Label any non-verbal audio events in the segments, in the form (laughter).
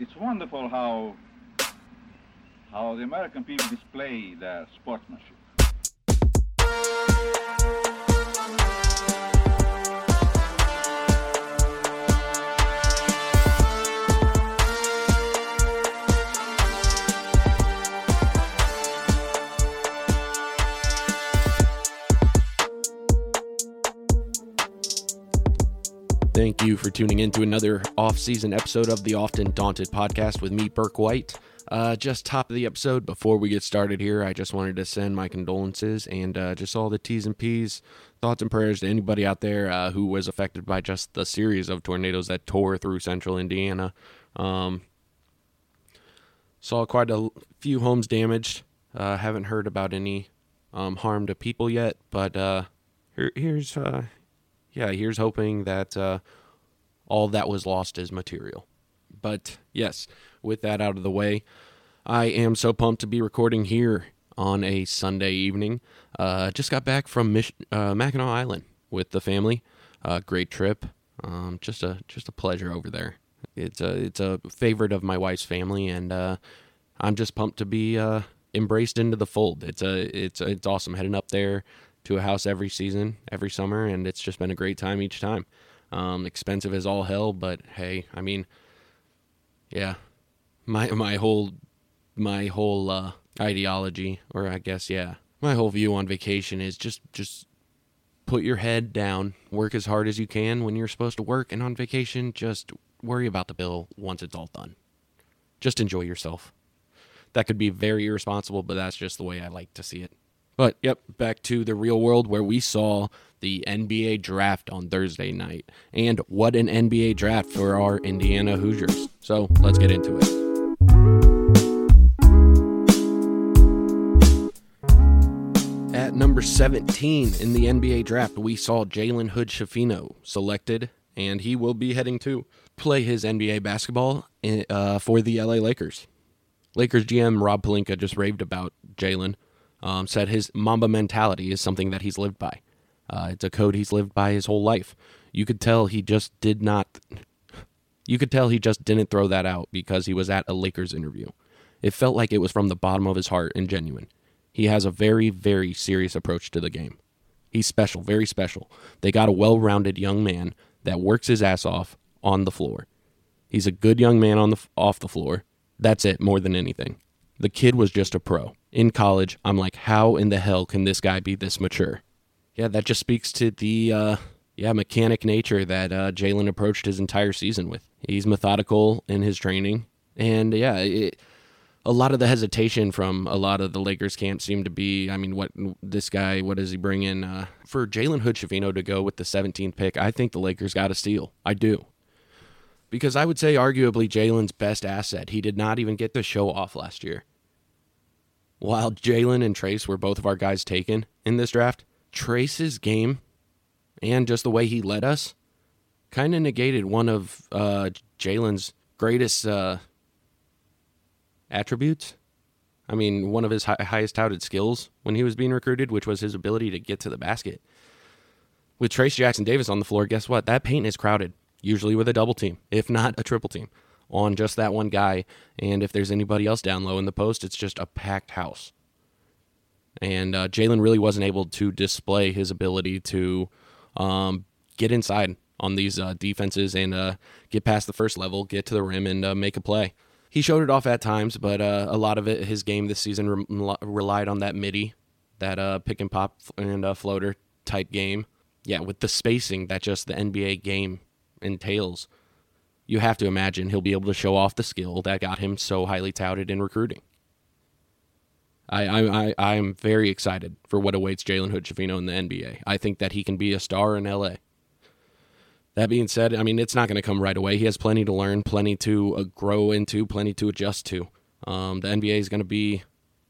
it's wonderful how how the American people display their sportsmanship. Thank you for tuning in to another off-season episode of the Often Daunted podcast with me, Burke White. Uh, just top of the episode before we get started here, I just wanted to send my condolences and uh, just all the T's and P's, thoughts and prayers to anybody out there uh, who was affected by just the series of tornadoes that tore through central Indiana. Um, saw quite a few homes damaged. Uh, haven't heard about any um, harm to people yet, but uh, here, here's uh, yeah, here's hoping that uh, all that was lost is material. But yes, with that out of the way, I am so pumped to be recording here on a Sunday evening. Uh, just got back from Mich- uh, Mackinac Island with the family. Uh, great trip. Um, just a just a pleasure over there. It's a it's a favorite of my wife's family, and uh, I'm just pumped to be uh, embraced into the fold. It's a it's it's awesome heading up there to a house every season, every summer, and it's just been a great time each time. Um, expensive as all hell, but hey, I mean, yeah, my my whole my whole uh, ideology, or I guess yeah, my whole view on vacation is just just put your head down, work as hard as you can when you're supposed to work, and on vacation, just worry about the bill once it's all done. Just enjoy yourself. That could be very irresponsible, but that's just the way I like to see it. But yep, back to the real world where we saw the NBA draft on Thursday night. And what an NBA draft for our Indiana Hoosiers. So let's get into it. At number 17 in the NBA draft, we saw Jalen Hood Schifino selected, and he will be heading to play his NBA basketball in, uh, for the LA Lakers. Lakers GM Rob Pelinka just raved about Jalen um, said his Mamba mentality is something that he's lived by. Uh, it's a code he's lived by his whole life. You could tell he just did not. You could tell he just didn't throw that out because he was at a Lakers interview. It felt like it was from the bottom of his heart and genuine. He has a very, very serious approach to the game. He's special, very special. They got a well rounded young man that works his ass off on the floor. He's a good young man on the off the floor. That's it, more than anything. The kid was just a pro. In college, I'm like, how in the hell can this guy be this mature? Yeah, that just speaks to the uh, yeah mechanic nature that uh, Jalen approached his entire season with. He's methodical in his training, and yeah, it, a lot of the hesitation from a lot of the Lakers camp seemed to be, I mean, what this guy, what does he bring in uh, for Jalen Hood to go with the 17th pick? I think the Lakers got a steal. I do because I would say arguably Jalen's best asset. He did not even get to show off last year. While Jalen and Trayce were both of our guys taken in this draft, Trayce's game and just the way he led us kind of negated one of uh, Jalen's greatest uh, attributes. I mean, one of his hi- highest touted skills when he was being recruited, which was his ability to get to the basket. With Trayce Jackson Davis on the floor, guess what? That paint is crowded, usually with a double team, if not a triple team, on just that one guy. And if there's anybody else down low in the post, it's just a packed house. And uh, Jalen really wasn't able to display his ability to um, get inside on these uh, defenses and uh, get past the first level, get to the rim, and uh, make a play. He showed it off at times, but uh, a lot of it, his game this season re- relied on that midi, that uh, pick and pop and floater type game. Yeah, with the spacing that just the NBA game entails, you have to imagine he'll be able to show off the skill that got him so highly touted in recruiting. I I I am very excited for what awaits Jalen Hood Schifino in the NBA. I think that he can be a star in LA. That being said, I mean it's not going to come right away. He has plenty to learn, plenty to uh, grow into, plenty to adjust to. Um, the NBA is going to be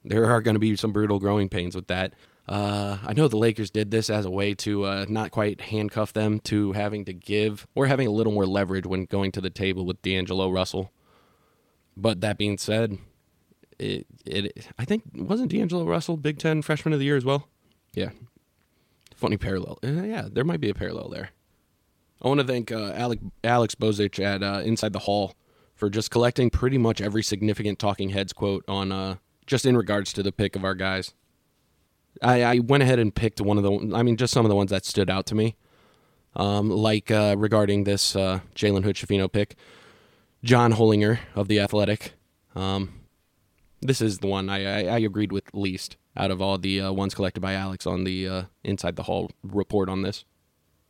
there are going to be some brutal growing pains with that. Uh, I know the Lakers did this as a way to uh, not quite handcuff them to having to give or having a little more leverage when going to the table with D'Angelo Russell. But that being said, it, it I think wasn't D'Angelo Russell Big Ten Freshman of the Year as well. Yeah, funny parallel. Uh, yeah, there might be a parallel there. I want to thank uh, Alec, Alex Bozich at uh, Inside the Hall for just collecting pretty much every significant Talking Heads quote on uh, just in regards to the pick of our guys. I, I went ahead and picked one of the, I mean, just some of the ones that stood out to me, um, like uh, regarding this uh, Jalen Hood Schifino pick. John Hollinger of the Athletic. Um, this is the one I, I, I, agreed with least out of all the uh, ones collected by Alex on the uh, Inside the Hall report on this.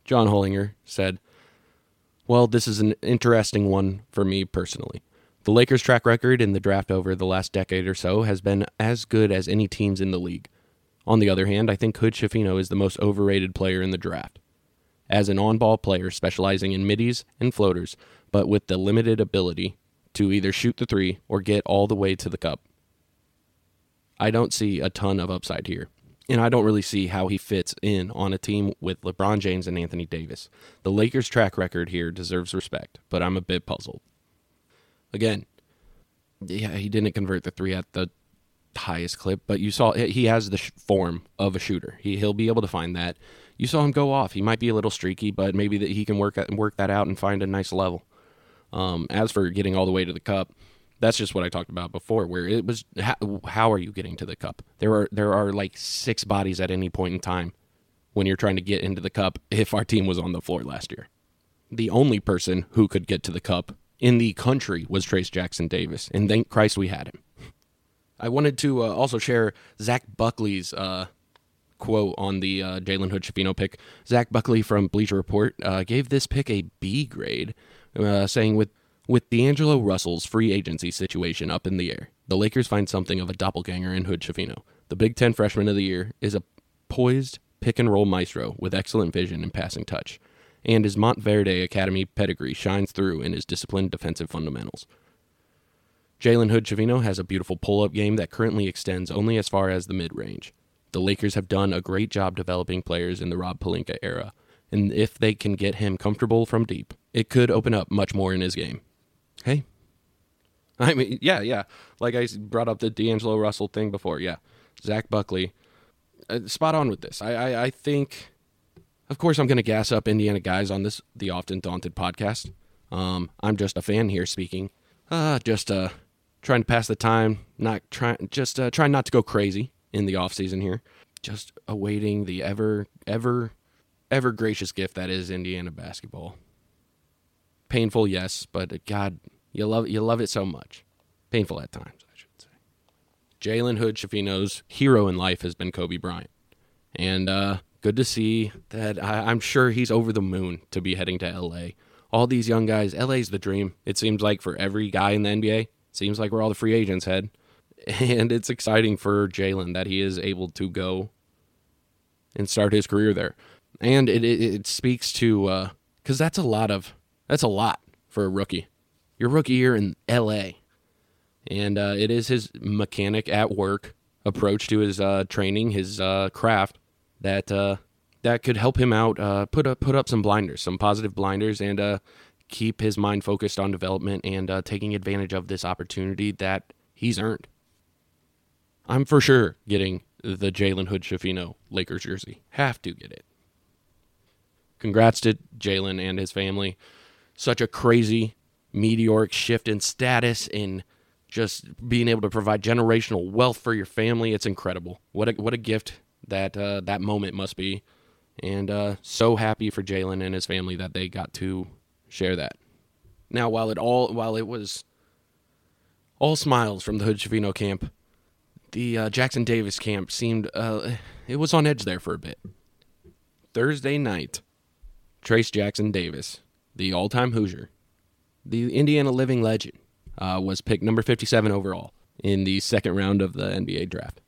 John Hollinger said, Well, this is an interesting one for me personally. The Lakers' track record in the draft over the last decade or so has been as good as any teams in the league. On the other hand, I think Hood Schifino is the most overrated player in the draft. As an on ball player specializing in middies and floaters, but with the limited ability to either shoot the three or get all the way to the cup. I don't see a ton of upside here. And I don't really see how he fits in on a team with LeBron James and Anthony Davis. The Lakers' track record here deserves respect, but I'm a bit puzzled. Again, yeah, he didn't convert the three at the highest clip, but you saw he has the form of a shooter. He he'll be able to find that. You saw him go off. He might be a little streaky, but maybe that he can work work that out and find a nice level. Um, as for getting all the way to the cup, that's just what I talked about before, where it was how, how are you getting to the cup? There are there are like six bodies at any point in time when you're trying to get into the cup. If our team was on the floor last year, the only person who could get to the cup in the country was Trayce Jackson Davis, and thank Christ we had him. I wanted to uh, also share Zach Buckley's uh, quote on the uh, Jalen Hood Schifino pick. Zach Buckley from Bleacher Report uh, gave this pick a B grade, uh, saying with with D'Angelo Russell's free agency situation up in the air, the Lakers find something of a doppelganger in Hood Schifino. The Big Ten Freshman of the Year is a poised pick and roll maestro with excellent vision and passing touch and his Montverde Academy pedigree shines through in his disciplined defensive fundamentals. Jalen Hood Schifino has a beautiful pull up game that currently extends only as far as the mid range. The Lakers have done a great job developing players in the Rob Pelinka era, and if they can get him comfortable from deep, it could open up much more in his game. Hey. (laughs) I mean, yeah, yeah. Like I brought up the D'Angelo Russell thing before. Yeah. Zach Buckley. Uh, spot on with this. I, I, I think of course, I'm going to gas up Indiana guys on this, the Often Daunted podcast. Um, I'm just a fan here speaking. Uh, just uh, trying to pass the time, not trying, just uh, trying not to go crazy in the off season here. Just awaiting the ever, ever, ever gracious gift that is Indiana basketball. Painful, yes, but God, you love you love it so much. Painful at times, I should say. Jalen Hood Schifino's hero in life has been Kobe Bryant, and uh, good to see that. I, am sure he's over the moon to be heading to LA. All these young guys, LA's the dream. It seems like for every guy in the NBA. Seems like where all the free agents head. (laughs) And it's exciting for Jalen that he is able to go and start his career there. And it, it, it speaks to, because uh, that's a lot of, that's a lot for a rookie. Your rookie year in LA. And uh, it is his mechanic at work approach to his uh, training, his uh, craft that uh, that could help him out. Uh, put up put up some blinders, some positive blinders, and uh, keep his mind focused on development and uh, taking advantage of this opportunity that he's earned. I'm for sure getting the Jalen Hood Schifino Lakers jersey. Have to get it. Congrats to Jalen and his family. Such a crazy meteoric shift in status in just being able to provide generational wealth for your family. It's incredible. What a what a gift that uh, that moment must be. And uh, so happy for Jalen and his family that they got to share that. Now, while it all while it was all smiles from the Hood Schifino camp, the uh, Jackson Davis camp seemed uh, it was on edge there for a bit. Thursday night, Trayce Jackson Davis, the all-time Hoosier, the Indiana living legend, uh, was picked number 57 overall in the second round of the NBA draft.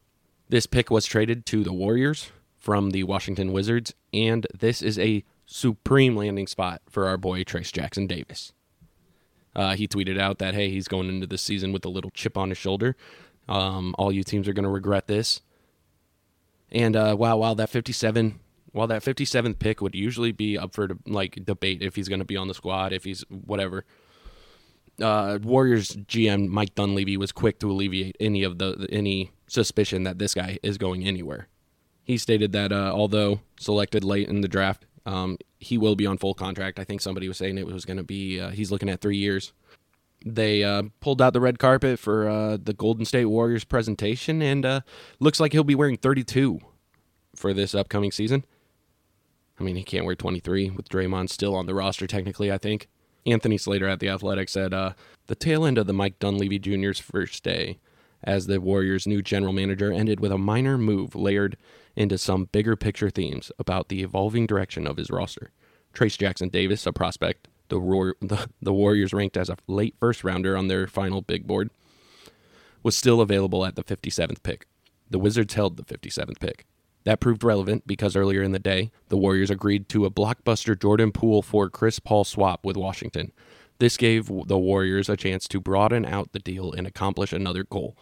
This pick was traded to the Warriors from the Washington Wizards, and this is a supreme landing spot for our boy Trayce Jackson Davis. Uh, he tweeted out that hey, he's going into the season with a little chip on his shoulder. Um, all you teams are going to regret this. And uh, wow, while that 57, while that 57th pick would usually be up for like debate if he's going to be on the squad, if he's whatever. Uh, Warriors GM Mike Dunleavy was quick to alleviate any of the any suspicion that this guy is going anywhere. He stated that uh, although selected late in the draft, um, he will be on full contract. I think somebody was saying it was going to be uh, he's looking at three years. They uh, pulled out the red carpet for uh, the Golden State Warriors presentation, and uh, looks like he'll be wearing 32 for this upcoming season. I mean, he can't wear 23 with Draymond still on the roster, technically, I think. Anthony Slater at The Athletic said uh, the tail end of the Mike Dunleavy Jr.'s first day as the Warriors' new general manager ended with a minor move layered into some bigger picture themes about the evolving direction of his roster. Trayce Jackson Davis, a prospect the, Roar- (laughs) the, the Warriors ranked as a late first rounder on their final big board, was still available at the 57th pick. The Wizards held the 57th pick. That proved relevant because earlier in the day, the Warriors agreed to a blockbuster Jordan Poole for Chris Paul swap with Washington. This gave the Warriors a chance to broaden out the deal and accomplish another goal.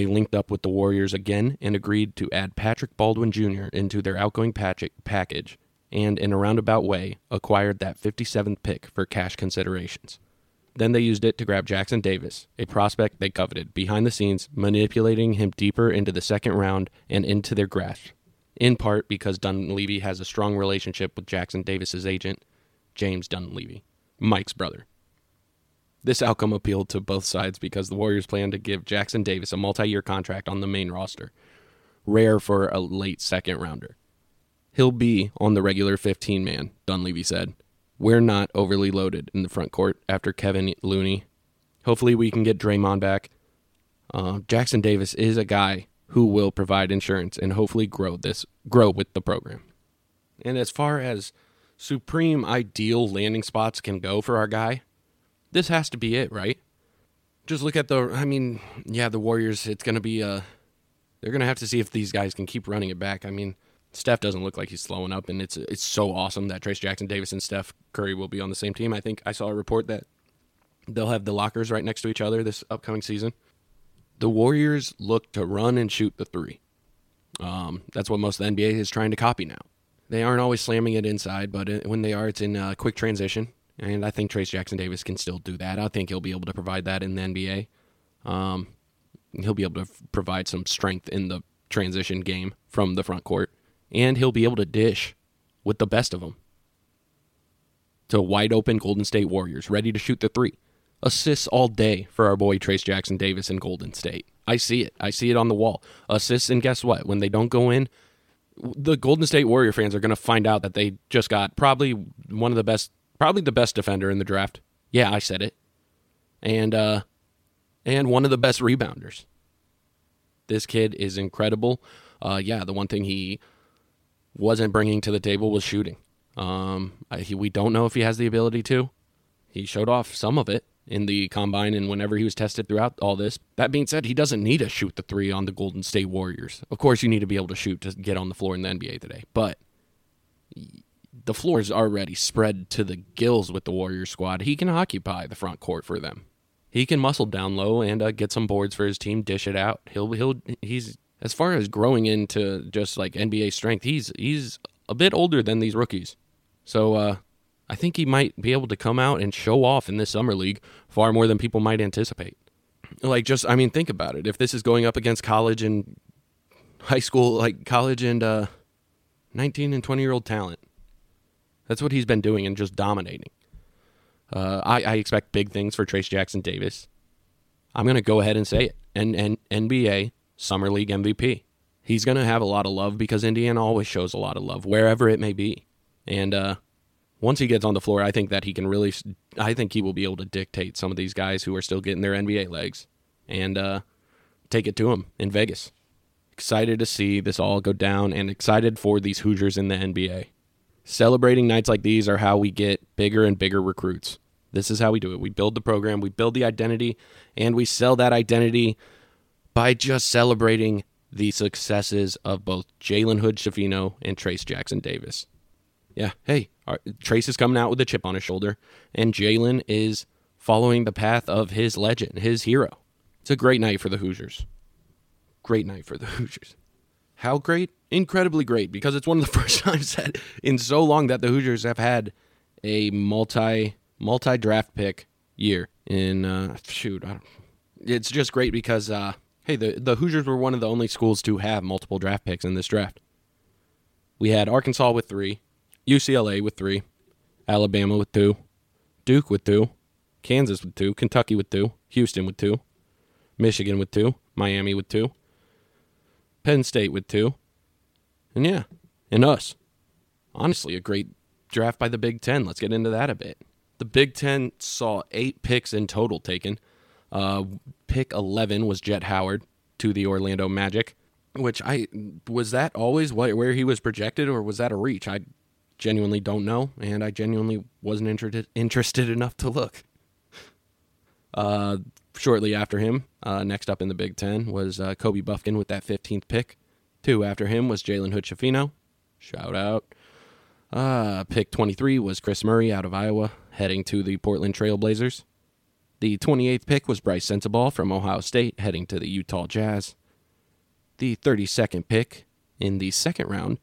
They linked up with the Warriors again and agreed to add Patrick Baldwin Jr. into their outgoing package and, in a roundabout way, acquired that 57th pick for cash considerations. Then they used it to grab Jackson Davis, a prospect they coveted, behind the scenes, manipulating him deeper into the second round and into their grasp in part because Dunleavy has a strong relationship with Jackson Davis's agent, James Dunleavy, Mike's brother. This outcome appealed to both sides because the Warriors plan to give Jackson Davis a multi year contract on the main roster, rare for a late second rounder. He'll be on the regular 15 man, Dunleavy said. We're not overly loaded in the front court after Kevin Looney. Hopefully, we can get Draymond back. Uh, Jackson Davis is a guy who will provide insurance and hopefully grow this grow with the program. And as far as supreme ideal landing spots can go for our guy, this has to be it, right? Just look at the I mean, yeah, the Warriors, it's going to be uh they're going to have to see if these guys can keep running it back. I mean, Steph doesn't look like he's slowing up and it's it's so awesome that Trayce Jackson Davis and Steph Curry will be on the same team. I think I saw a report that they'll have the lockers right next to each other this upcoming season the Warriors look to run and shoot the three. Um, that's what most of the NBA is trying to copy now. They aren't always slamming it inside, but when they are, it's in a quick transition. And I think Trayce Jackson Davis can still do that. I think he'll be able to provide that in the NBA. Um, he'll be able to f- provide some strength in the transition game from the front court. And he'll be able to dish with the best of them to wide open Golden State Warriors, ready to shoot the three assists all day for our boy Trayce Jackson Davis in Golden State. I see it. I see it on the wall. Assists, and guess what? When they don't go in, the Golden State Warrior fans are going to find out that they just got probably one of the best, probably the best defender in the draft. Yeah, I said it. And uh and one of the best rebounders. This kid is incredible. Uh yeah, the one thing he wasn't bringing to the table was shooting. Um I, he, we don't know if he has the ability to. He showed off some of it in the combine and whenever he was tested throughout all this. That being said, he doesn't need to shoot the three on the Golden State Warriors. Of course, you need to be able to shoot to get on the floor in the NBA today, but the floor is already spread to the gills with the Warrior squad. He can occupy the front court for them. He can muscle down low and uh, get some boards for his team, dish it out. He'll he'll he's as far as growing into just like NBA strength. He's he's a bit older than these rookies, so uh, I think he might be able to come out and show off in this summer league far more than people might anticipate. Like, just, I mean, think about it. If this is going up against college and high school, like college and uh, 19 and 20 year old talent, that's what he's been doing and just dominating. Uh, I, I expect big things for Trayce Jackson Davis. I'm going to go ahead and say it. And, and NBA Summer League MVP. He's going to have a lot of love because Indiana always shows a lot of love, wherever it may be. And uh, once he gets on the floor, I think that he can really, I think he will be able to dictate some of these guys who are still getting their NBA legs and uh, take it to him in Vegas. Excited to see this all go down and excited for these Hoosiers in the NBA. Celebrating nights like these are how we get bigger and bigger recruits. This is how we do it. We build the program, we build the identity, and we sell that identity by just celebrating the successes of both Jalen Hood Schifino and Trayce Jackson Davis. Yeah, hey, uh, Trayce is coming out with a chip on his shoulder, and Jalen is following the path of his legend, his hero. It's a great night for the Hoosiers. Great night for the (laughs) Hoosiers. How great? Incredibly great, because it's one of the (laughs) first times that in so long that the Hoosiers have had a multi multi draft pick year. In uh, shoot, it's just great because uh, hey, the the Hoosiers were one of the only schools to have multiple draft picks in this draft. We had Arkansas with three, UCLA with three, Alabama with two, Duke with two, Kansas with two, Kentucky with two, Houston with two, Michigan with two, Miami with two, Penn State with two, and yeah, and us. Honestly, a great draft by the Big Ten. Let's get into that a bit. The Big Ten saw eight picks in total taken. Uh, pick 11 was Jett Howard to the Orlando Magic, which I was that always where he was projected, or was that a reach? I genuinely don't know, and I genuinely wasn't interested interested enough to look. Uh, shortly after him, uh, next up in the Big Ten was uh, Kobe Bufkin with that 15th pick. Two after him was Jalen Hood Shout out. Uh, pick 23 was Kris Murray out of Iowa, heading to the Portland Trailblazers. The 28th pick was Brice Sensabaugh from Ohio State, heading to the Utah Jazz. The 32nd pick in the second round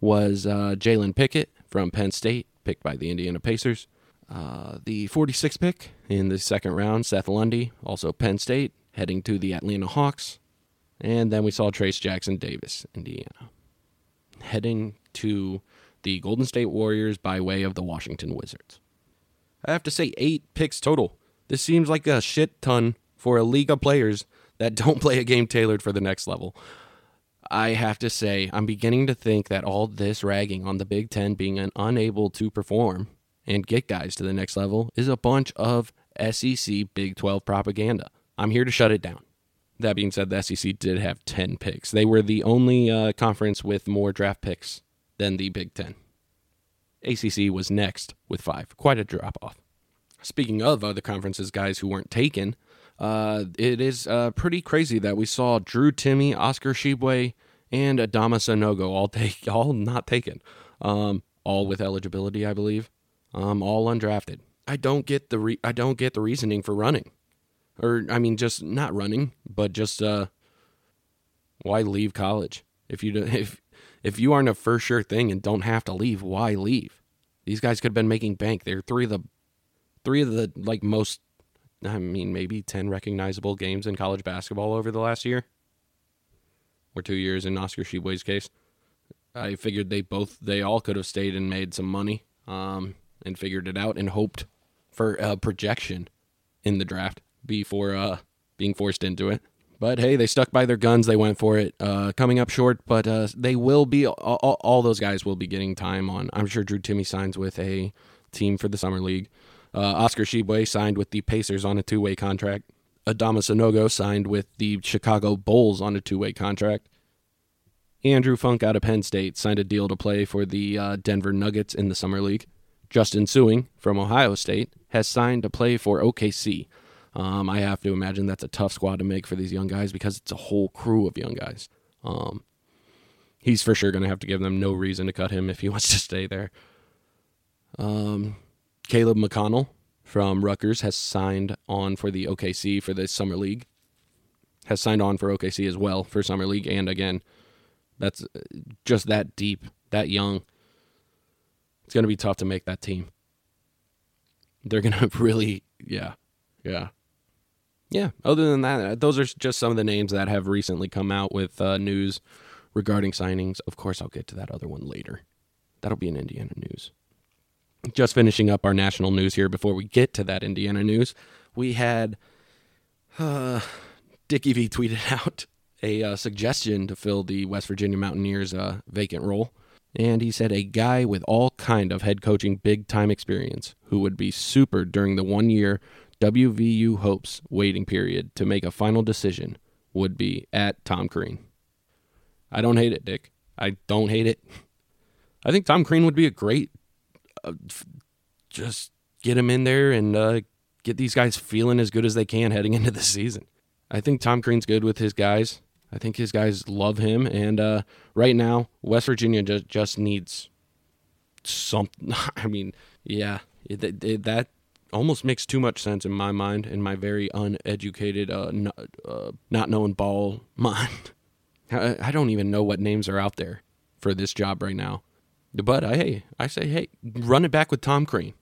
was uh, Jalen Pickett from Penn State, picked by the Indiana Pacers. Uh, the 46th pick in the second round, Seth Lundy, also Penn State, heading to the Atlanta Hawks. And then we saw Trayce Jackson Davis, Indiana, heading to the Golden State Warriors by way of the Washington Wizards. I have to say, eight picks total. This seems like a shit ton for a league of players that don't (laughs) play a game tailored for the next level. I have to say, I'm beginning to think that all this ragging on the Big Ten being unable to perform and get guys to the next level is a bunch of SEC Big 12 propaganda. I'm here to shut it down. That being said, the SEC did have 10 picks. They were the only uh, conference with more draft picks than the Big Ten. ACC was next with five. Quite a drop off. Speaking of other conferences, guys who weren't taken, uh, it is uh, pretty crazy that we saw Drew Timme, Oscar Tshiebwe, and Adama Sanogo all (laughs) take all not taken, um, all with eligibility, I believe, um, all undrafted. I don't get the re- I don't get the reasoning for running, or I mean, just not running, but just uh, why leave college if you (laughs) if if you aren't a for sure thing and don't have to leave, why leave? These guys could have been making bank. They're three of the three of the like most I mean maybe 10 recognizable games in college basketball over the last year or 2 years in Oscar Tshiebwe's case. I figured they both they all could have stayed and made some money um, and figured it out and hoped for a projection in the draft before uh, being forced into it. But hey, they stuck by their guns. They went for it. Uh, coming up short, but uh, they will be. All, all, those guys will be getting time on. I'm sure Drew Timme signs with a team for the summer league. Uh, Oscar Tshiebwe signed with the Pacers on a two-way contract. Adama Sanogo signed with the Chicago Bulls on a two-way contract. Andrew Funk out of Penn State signed a deal to play for the uh, Denver Nuggets in the summer league. Justin Sueing from Ohio State has signed to play for OKC. Um, I have to imagine that's a tough squad to make for these young guys because it's a whole crew of young guys. Um, he's for sure going to have to give them no reason to cut him if he (laughs) wants to stay there. Um, Caleb McConnell from Rutgers has signed on for the OKC for the summer league. Has signed on for OKC as well for summer league, and again, that's uh, just that deep, that young. It's going to be tough to make that team. They're going (laughs) to really, yeah, yeah yeah, other than that, uh, those are just some of the names that have recently come out with uh, news regarding signings. Of course, I'll get to that other one later. That'll be in Indiana news. Just finishing up our national news here before we get to that Indiana news, we had uh, Dickie V tweeted (laughs) out a uh, suggestion to fill the West Virginia Mountaineers' uh, vacant role. And he said a guy with all kind of head coaching big time experience who would be super during the one year WVU hopes waiting period to make a final decision would be at Tom Crean. I don't hate it, Dick. I don't hate it. (laughs) I think Tom Crean would be a great. Uh, just get him in there and uh, get these guys feeling as good as they can heading into the season. I think Tom Crean's good with his guys. I think his guys love him, and uh, right now West Virginia just just needs something. (laughs) I mean, yeah, it, it, that almost makes too much sense in my mind, in my very uneducated, uh, not, uh, not knowing ball (laughs) mind. I, I don't even know what names are out there for this job right now. But I, hey, I say, hey, run it back with Tom Crean.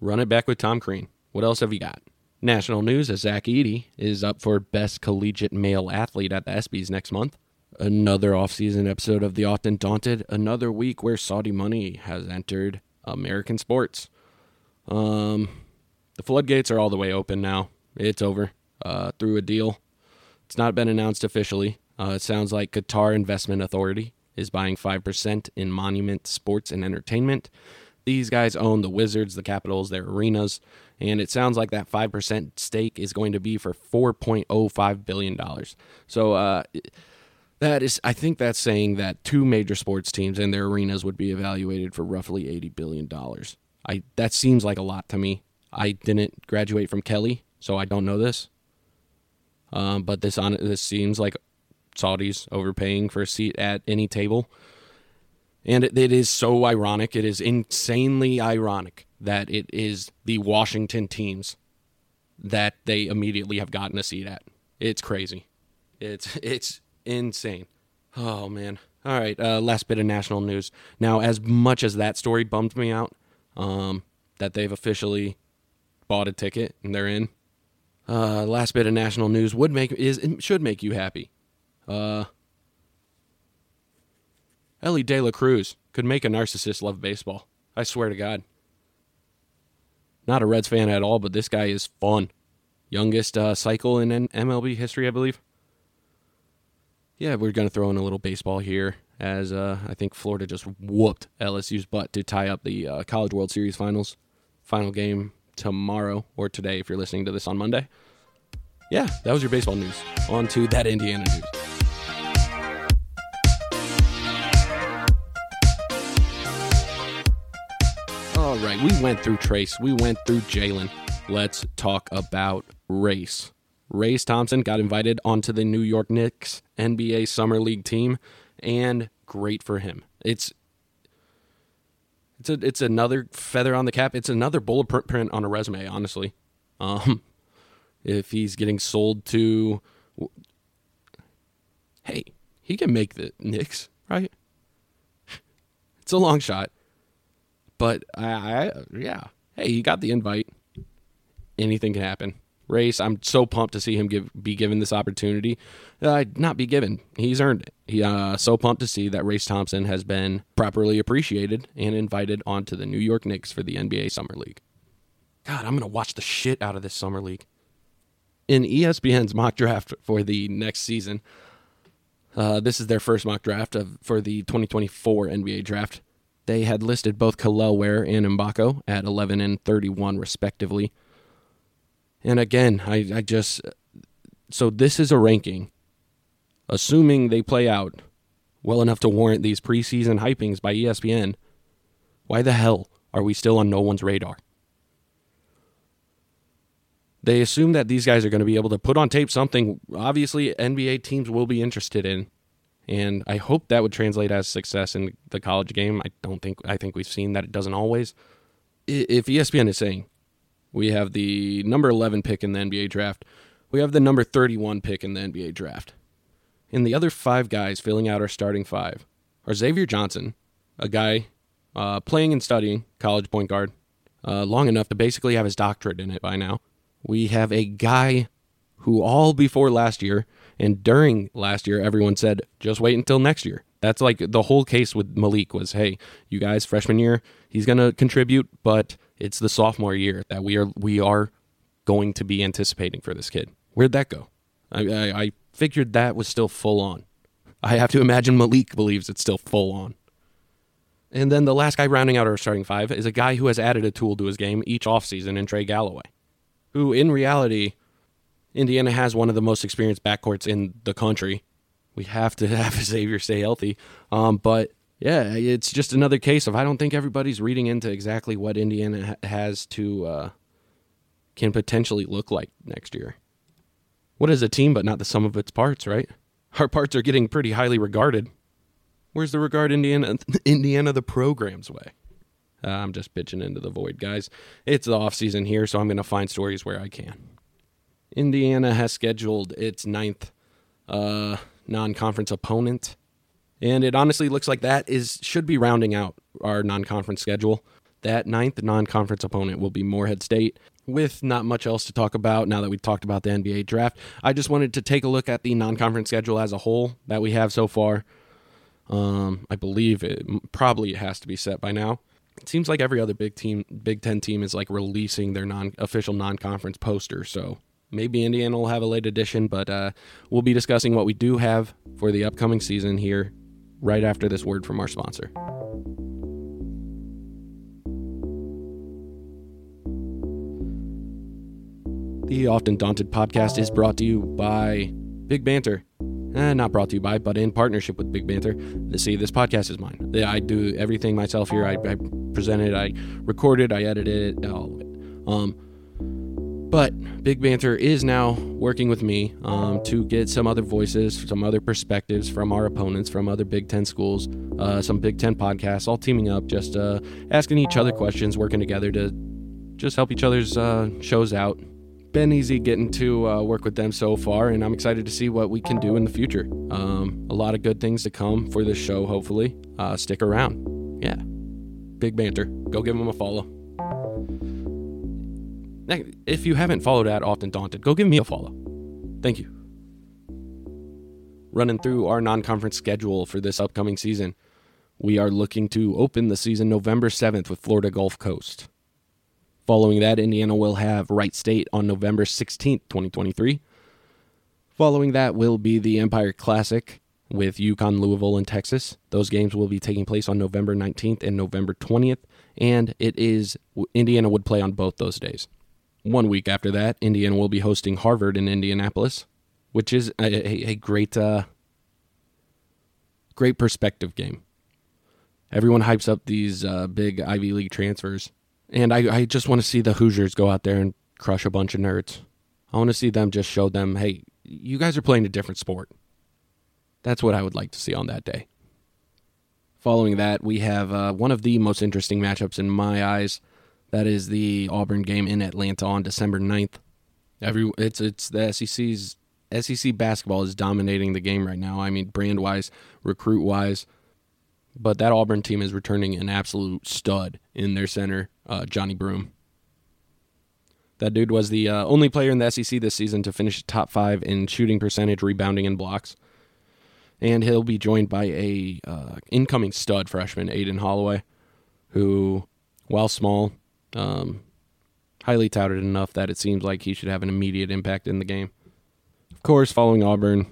Run it back with Tom Crean. What else have you got? National news as Zach Edey is up for Best Collegiate Male Athlete at the ESPYs next month. Another offseason episode of The Often Daunted. Another week where Saudi money has entered American sports. Um, the floodgates are all the way open now. It's over uh, through a deal. It's not been announced officially. Uh, it sounds like Qatar Investment Authority is buying 5% in Monument Sports and Entertainment. These guys own the Wizards, the Capitals, their arenas, and it sounds like that 5% stake is going to be for $4.05 billion. So, uh, that is, I think that's saying that two major sports teams and their arenas would be evaluated for roughly $80 billion. I, that seems like a lot to me. I didn't graduate from Kelley, so I don't know this. Um, but this on this seems like Saudis overpaying for a seat at any table. And it, it is so ironic. It is insanely ironic that it is the Washington teams that they immediately have gotten a seat at. It's crazy. It's (laughs) it's insane. Oh man. All right. Uh, last bit of national news. Now, as much as that story bummed me out, um, that they've officially bought a ticket and they're in. Uh, last bit of national news would make is should make you happy. Uh, Elly De La Cruz could make a narcissist love baseball. I swear to God. Not a Reds fan at all, but this guy is fun. Youngest uh, cycle in MLB history, I believe. Yeah, we're going to throw in a little baseball here as uh, I think Florida just whooped LSU's butt to tie up the uh, College World Series finals. Final game tomorrow or today if you're listening to this on Monday. Yeah, that was your baseball news. On to that Indiana news. All right, we went through Trayce, we went through Jalen. Let's talk about race. Race Thompson got invited onto the New York Knicks NBA Summer League team, and great for him. It's it's a, it's another feather on the cap. It's another bullet print on a resume, honestly. Um, if he's getting sold to, hey, he can make the Knicks, right? It's a long shot, but I, I yeah, hey, he got the invite. Anything can happen race. I'm so pumped to see him give be given this opportunity. Uh, not be given. He's earned it. He uh, so pumped to see that Race Thompson has been properly appreciated and invited onto the New York Knicks for the NBA Summer League. God, I'm gonna watch the shit out of this summer league. In ESPN's mock draft for the next season, uh, this is their first mock draft of, for the 2024 NBA draft. They had listed both Kel'el Ware and Mgbako at 11 and 31, respectively. And again, I, I just so this is a ranking, assuming they play out well enough to warrant these preseason hypings by ESPN. Why the hell are we still on no one's radar? They assume that these guys are going to be able to put on tape something obviously NBA teams will be interested in. And I hope that would translate as success in the college game. I don't think I think we've seen that it doesn't always. If ESPN is saying we have the number 11 pick in the NBA draft. We have the number 31 pick in the NBA draft. And the other five guys filling out our starting five are Xavier Johnson, a guy uh, playing and studying college point guard uh, long enough to basically have his doctorate in it by now. We have a guy who all before last year and during last year, everyone said, just wait until next year. That's like the whole case with Malik was, hey, you guys, freshman year, he's going to contribute, but it's the sophomore year that we are we are going to be anticipating for this kid. Where'd that go? I, I, I figured that was still full on. I have to imagine Malik believes it's still full on. And then the last guy rounding out our starting five is a guy who has added a tool to his game each offseason in Trey Galloway, who in reality, Indiana has one of the most experienced backcourts in the country. We have to (laughs) have Xavier stay healthy. Um, but yeah, it's just another case of I don't think everybody's reading into exactly what Indiana has to uh, can potentially look like next year. What is a team but not the sum of its parts, right? Our parts are getting pretty highly regarded. Where's the regard Indiana (laughs) Indiana the program's way? Uh, I'm just pitching into the void, guys. It's the off season here, so I'm going to find stories where I can. Indiana has scheduled its ninth uh, non-conference opponent and it honestly looks like that is should be rounding out our non-conference schedule. That ninth non-conference opponent will be Morehead State. With not much else to talk about now that we've talked about the NBA draft, I just wanted to take a look at the non-conference schedule as a whole that we have so far. Um, I believe it probably has to be set by now. it seems like every other big team, Big Ten team, is like releasing their non-official non-conference poster. So maybe Indiana will have a late edition, but uh, we'll be discussing what we do have for the upcoming season here right after this word from our sponsor. The Often Daunted podcast is brought to you by Big Banter. Eh, not brought to you by, but in partnership with Big Banter. See, this podcast is mine. I do everything myself here. I, I present it, I record it, I edit it, all of it. Um, but Big Banter is now working with me um, to get some other voices, some other perspectives from our opponents, from other Big Ten schools, uh, some Big Ten podcasts, all teaming up, just uh, asking each other questions, working together to just help each other's uh, shows out. Been easy getting to uh, work with them so far, and I'm excited to see what we can do in the future. Um, a lot of good things to come for this show, hopefully. Uh, stick around. Yeah. Big Banter. Go give them a follow. If you haven't followed at Often Daunted, go give me a follow. Thank you. Running through our non conference schedule for this upcoming season, we are looking to open the season November 7th with Florida Gulf Coast. Following that, Indiana will have Wright State on November 16th, 2023. Following that will be the Empire Classic with UConn, Louisville, and Texas. Those games will be taking place on November 19th and November 20th, and it is Indiana would play on both those days. One week after that, Indiana will be hosting Harvard in Indianapolis, which is a, a, a great, uh, great perspective game. Everyone hypes up these uh, big Ivy League transfers, and I, I just want to see the Hoosiers go out there and crush a bunch of nerds. I want to see them just show them, hey, you guys are playing a different sport. That's what I would like to see on that day. Following that, we have uh, one of the most interesting matchups in my eyes that is the Auburn game in Atlanta on December 9th. Every it's it's the SEC's SEC basketball is dominating the game right now. I mean, brand wise, recruit wise, but that Auburn team is returning an absolute stud in their center, uh, Johni Broome. That dude was the uh, only player in the SEC this season to finish top five in shooting percentage, rebounding, and blocks. And he'll be joined by a uh, incoming stud freshman, Aden Holloway, who, while small, um, highly touted enough that it seems like he should have an immediate impact in the game. Of course, following Auburn,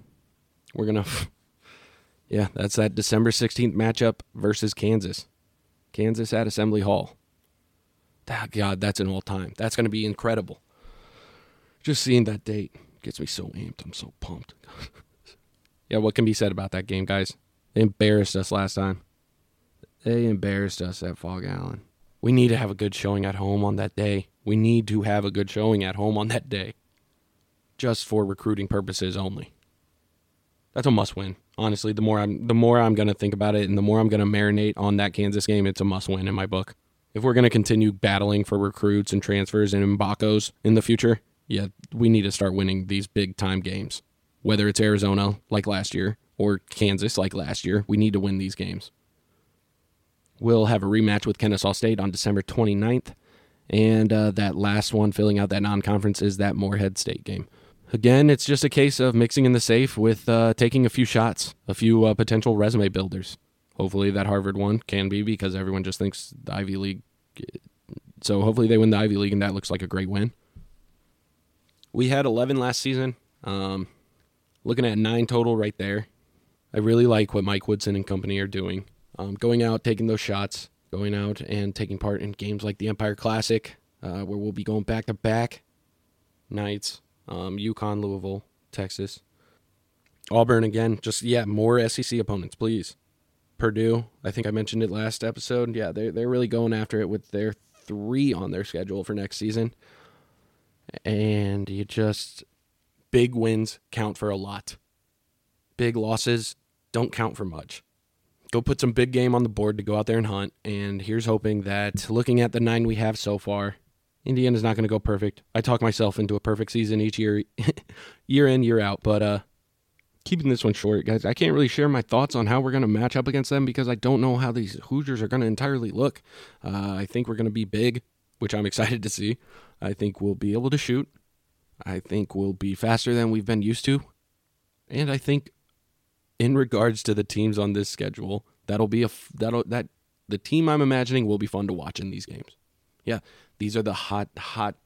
we're to, (laughs) yeah, that's that December 16th matchup versus Kansas. Kansas at Assembly Hall. Ah, God, that's an all time. That's to be incredible. Just seeing that date gets me so amped. I'm so pumped. (laughs) yeah, what can be said about that game, guys? They embarrassed us last time. They embarrassed us at Phog Allen. We need to have a good showing at home on that day. We need to have a good showing at home on that day. Just for recruiting purposes only. That's a must win. Honestly, the more I'm the more I'm gonna think about it and the more I'm gonna marinate on that Kansas game, it's a must win in my book. If we're gonna continue battling for recruits and transfers and Mgbakos in the future, yeah, we need to start winning these big time games. Whether it's Arizona like last year or Kansas like last year, we need to win these games. We'll have a rematch with Kennesaw State on December 29th. And uh, that last one filling out that non conference is that Morehead State game. Again, it's just a case of mixing in the safe with uh, taking a few shots, a few uh, potential resume builders. Hopefully, that Harvard one can be because everyone just thinks the Ivy League. So, hopefully, they win the Ivy League, and that looks like a great win. We had 11 last season. Um, looking at nine total right there. I really like what Mike Woodson and company are doing um, going out, taking those shots, going out and taking part in games like the Empire Classic, uh, where we'll be going back to back nights. Um, UConn, Louisville, Texas, Auburn again. Just yeah, more SEC opponents, please. Purdue, I think I mentioned it last episode. Yeah, they're they're really going after it with their three on their schedule for next season, and you just big wins count for a lot. Big losses don't count for much go put some big game on the board to go out there and hunt. And here's hoping that looking at the nine we have so far, Indiana's not going to go perfect. I talk myself into a perfect season each year, (laughs) year in, year out. But uh, keeping this one short, guys, I can't really share my thoughts on how we're going to match up against them because I don't know how these Hoosiers are going to entirely look. Uh, I think we're going to be big, which I'm (laughs) excited to see. I think we'll be able to shoot. I think we'll be faster than we've been used to. And I think in regards to the teams on this schedule, that'll be a that'll that the team I'm imagining will be fun to watch in these games. Yeah, these are the hot, hot.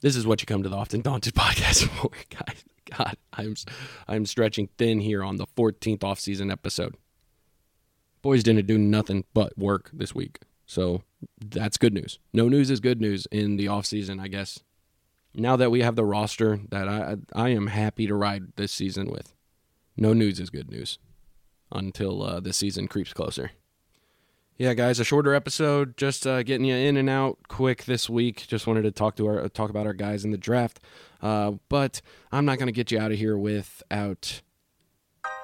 This is what you come to the Often Daunted (laughs) podcast for, guys. God, I'm I'm stretching thin here on the 14th off-season episode. Boys didn't do nothing but work this week, so that's good news. No news is good news in the off-season, I guess. Now that we have the roster that I I am happy to ride this season with, no news is good news until uh, the season creeps closer yeah, guys, a shorter episode, just uh, getting you in and out quick this week. Just wanted to talk to our talk about our guys in the draft, uh, but I'm not going to get you out of here without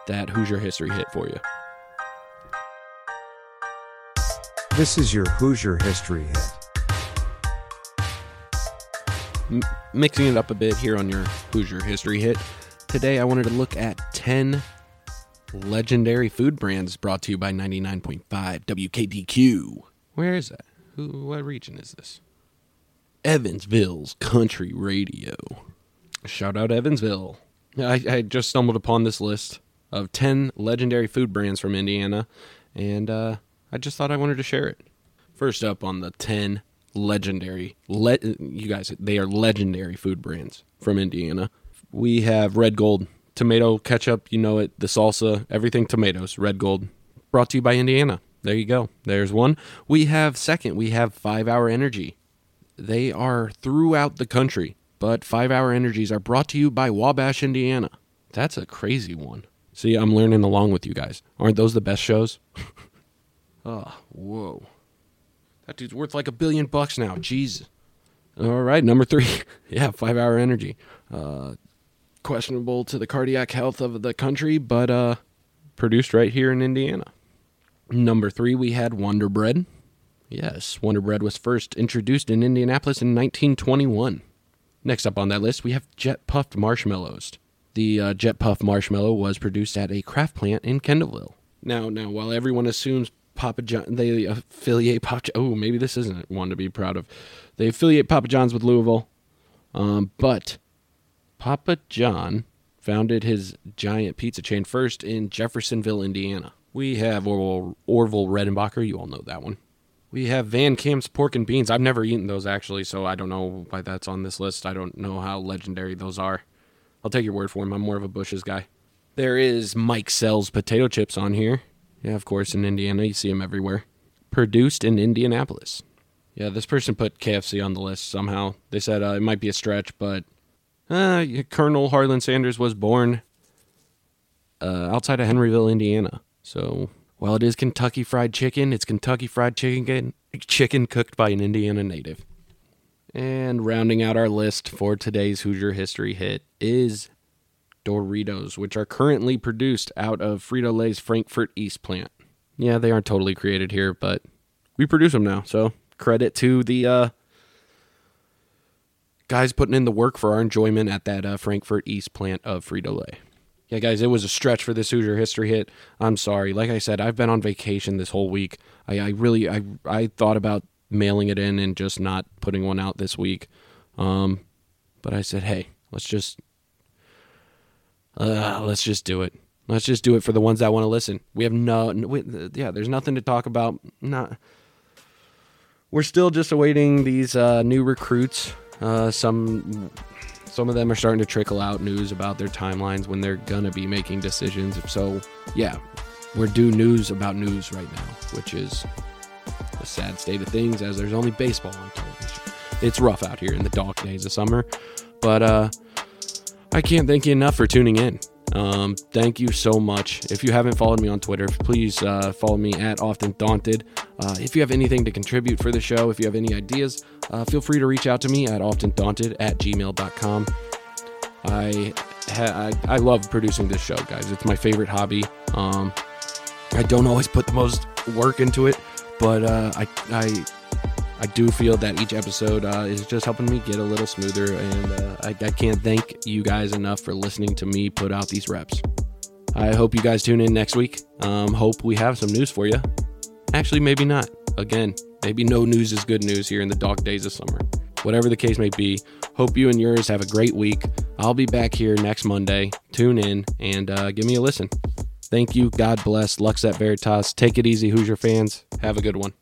that Hoosier history hit for you. This is your Hoosier history hit. M- mixing it up a bit here on your Hoosier history hit. Today, I wanted to look at 10 legendary food brands brought to you by 99.5 WKDQ. Where is that? Who, what region is this? Evansville's Country Radio. Shout out Evansville. I, I just stumbled upon this list of 10 legendary food brands from Indiana, and uh, I just thought I wanted to share it. First up on the 10 legendary, le- you guys, they are legendary food brands from Indiana. We have Red Gold, tomato ketchup, you know it, the salsa, everything tomatoes, red gold. Brought to you by Indiana. There you go. There's one. We have second, we have 5 Hour Energy. They are throughout the country, but 5 Hour Energies are brought to you by Wabash, Indiana. That's a crazy one. See, I'm learning along with you guys. Aren't those the best shows? oh, (laughs) whoa. That dude's worth like a billion bucks now. Jeez. All right, number three. (laughs) yeah, five hour energy. Uh, questionable to the cardiac health of the country, but uh, produced right here in Indiana. Number three, we had Wonder Bread. Yes, Wonder Bread was first introduced in Indianapolis in 1921. Next up on that list, we have Jet Puffed Marshmallows. The uh, Jet Puff Marshmallow was produced at a Kraft plant in Kendallville. Now, now, while everyone assumes Papa John, they affiliate Papa. Oh, maybe this isn't one to be proud of. They affiliate Papa John's with Louisville, um, but Papa John founded his giant pizza chain first in Jeffersonville, Indiana. We have Orville, Orville Redenbacher. You all know that one. We have Van Camp's pork and beans. I've never eaten those actually, so I don't know why that's on this list. I don't know how legendary those are. I'll take your word for them. I'm more of a Bush's guy. There is Mike Sells potato chips on here. Yeah, of course, in Indiana. You see them everywhere. Produced in Indianapolis. Yeah, this person put KFC on the list somehow. They said uh, it might be a stretch, but uh, Colonel Harlan Sanders was born uh, outside of Henryville, Indiana. So while it is Kentucky Fried Chicken, it's Kentucky Fried Chicken chicken cooked by an Indiana native. And rounding out our list for today's Hoosier history hit is Doritos, which are currently produced out of Frito Lay's Frankfort East plant. Yeah, they aren't totally created here, but we produce them now. So credit to the uh, guys putting in the work for our enjoyment at that uh, Frankfort East plant of Frito Lay. Yeah, guys, it was a stretch for this Hoosier history hit. I'm sorry. Like I said, I've been on vacation this whole week. I, I really, I, I thought about mailing it in and just not putting one out this week. Um, but I said, hey, let's just, uh, let's just do it. Let's just do it for the ones that want to listen. We have no, we, yeah, there's nothing to talk about. Not, we're still just awaiting these uh, new recruits uh, some some of them are starting to trickle out news about their timelines when they're gonna be making decisions. So yeah, we're due news about news right now, which is a sad state of things as there's only baseball on television. It's rough out here in the dark days of summer, but uh, I can't thank you enough for tuning in. Um, thank you so much. If you haven't followed me on Twitter, please uh, follow me at Often Daunted. Uh, if you have anything to contribute for the show, if you have any ideas, uh, feel free to reach out to me at oftendaunted at gmail.com. I, ha- I I love producing this show, guys. It's my favorite hobby. Um, I don't always put the most work into it, but uh, I I I do feel that each episode uh, is just helping me get a little smoother, and uh, I, I can't thank you guys enough for listening to me put out these reps. I hope you guys tune in next week. Um, hope we have some news for you. Actually, maybe not. Again, maybe no news is good news here in the dark days of summer. Whatever the case may be, hope you and yours have a great week. I'll be back here next Monday. Tune in and uh, give me a listen. Thank you. God bless. Lux et Veritas. Take it easy, Hoosier fans. Have a good one.